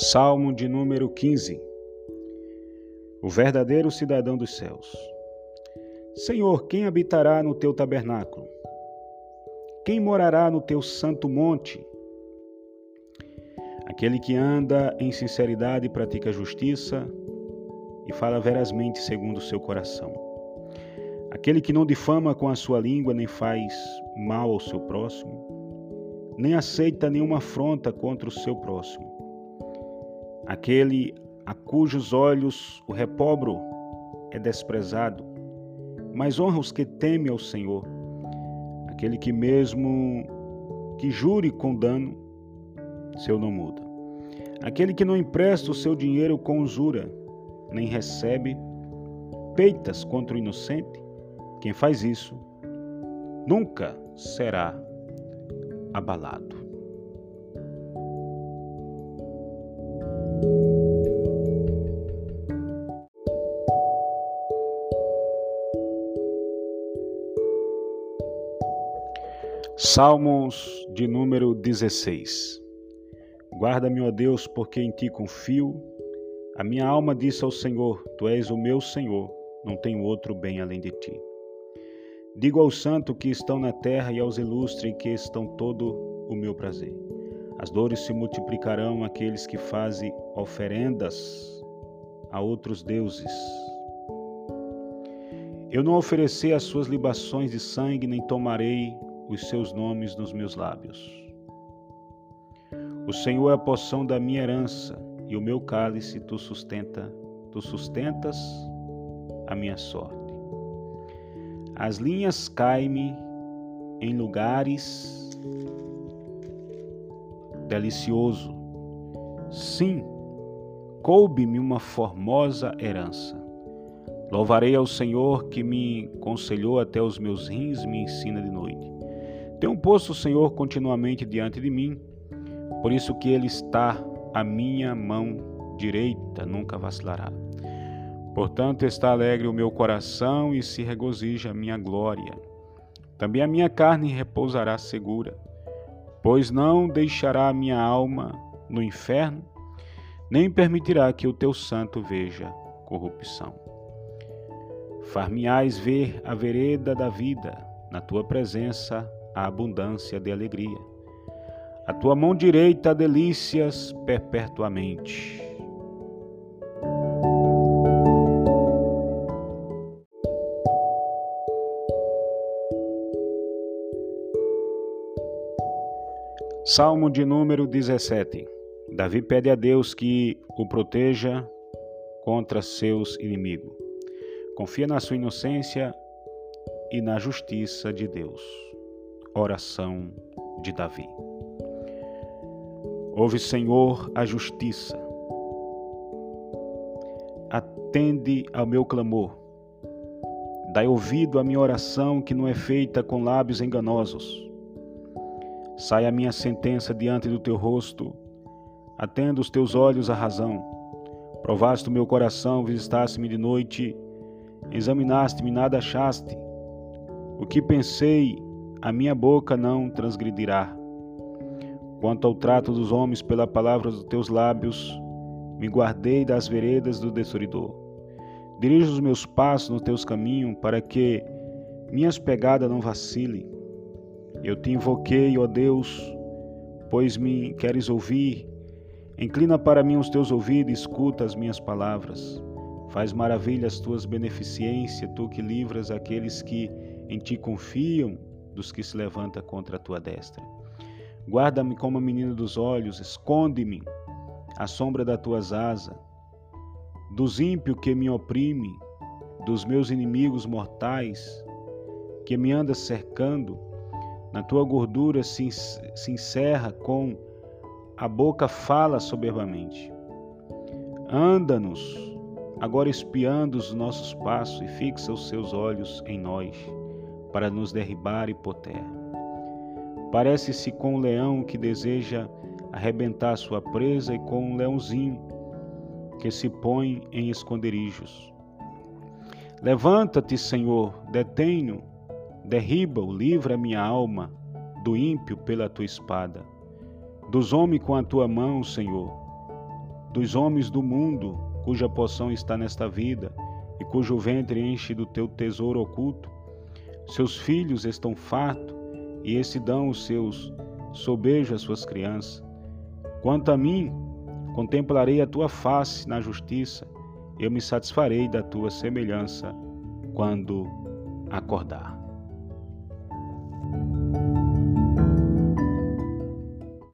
Salmo de número 15 O verdadeiro cidadão dos céus. Senhor, quem habitará no teu tabernáculo? Quem morará no teu santo monte? Aquele que anda em sinceridade e pratica justiça e fala verazmente segundo o seu coração. Aquele que não difama com a sua língua nem faz mal ao seu próximo, nem aceita nenhuma afronta contra o seu próximo aquele a cujos olhos o repobro é desprezado, mas honra os que temem ao Senhor, aquele que mesmo que jure com dano, seu não muda. Aquele que não empresta o seu dinheiro com usura, nem recebe peitas contra o inocente, quem faz isso nunca será abalado. Salmos de número 16 Guarda-me, ó Deus, porque em ti confio. A minha alma disse ao Senhor: Tu és o meu Senhor, não tenho outro bem além de ti. Digo aos santos que estão na terra e aos ilustres que estão todo o meu prazer. As dores se multiplicarão àqueles que fazem oferendas a outros deuses. Eu não oferecerei as suas libações de sangue, nem tomarei os seus nomes nos meus lábios. O Senhor é a porção da minha herança e o meu cálice tu sustenta, tu sustentas a minha sorte. As linhas caem-me em lugares delicioso. Sim, coube-me uma formosa herança. Louvarei ao Senhor que me conselhou até os meus rins me ensina de noite. Tenho posto o Senhor continuamente diante de mim, por isso que Ele está à minha mão direita, nunca vacilará. Portanto, está alegre o meu coração e se regozija a minha glória. Também a minha carne repousará segura, pois não deixará a minha alma no inferno, nem permitirá que o teu santo veja corrupção. Far-me-ás ver a vereda da vida, na tua presença a abundância de alegria. A tua mão direita delícias perpetuamente. Salmo de número 17. Davi pede a Deus que o proteja contra seus inimigos. Confia na sua inocência e na justiça de Deus. Oração de Davi. Ouve, Senhor, a justiça. Atende ao meu clamor. Dai ouvido à minha oração que não é feita com lábios enganosos. Sai a minha sentença diante do teu rosto. Atenda os teus olhos à razão. Provaste o meu coração, visitaste-me de noite, examinaste-me, nada achaste. O que pensei a minha boca não transgredirá. Quanto ao trato dos homens pela palavra dos teus lábios, me guardei das veredas do destruidor. Dirijo os meus passos nos teus caminhos, para que minhas pegadas não vacilem. Eu te invoquei, ó Deus, pois me queres ouvir. Inclina para mim os teus ouvidos e escuta as minhas palavras. Faz maravilhas as tuas beneficências, tu que livras aqueles que em ti confiam dos que se levanta contra a tua destra. Guarda-me como a menina dos olhos, esconde-me à sombra das tuas asas, dos ímpios que me oprime, dos meus inimigos mortais, que me anda cercando, na tua gordura se, se encerra com a boca fala soberbamente. Anda-nos, agora espiando os nossos passos e fixa os seus olhos em nós para nos derribar e por terra. Parece-se com um leão que deseja arrebentar sua presa e com um leãozinho que se põe em esconderijos. Levanta-te, Senhor, detém-no, derriba-o, livra a minha alma do ímpio pela tua espada, dos homens com a tua mão, Senhor. dos homens do mundo, cuja poção está nesta vida e cujo ventre enche do teu tesouro oculto. Seus filhos estão fartos e esse dão os seus sobejos às suas crianças. Quanto a mim, contemplarei a tua face na justiça, eu me satisfarei da tua semelhança quando acordar.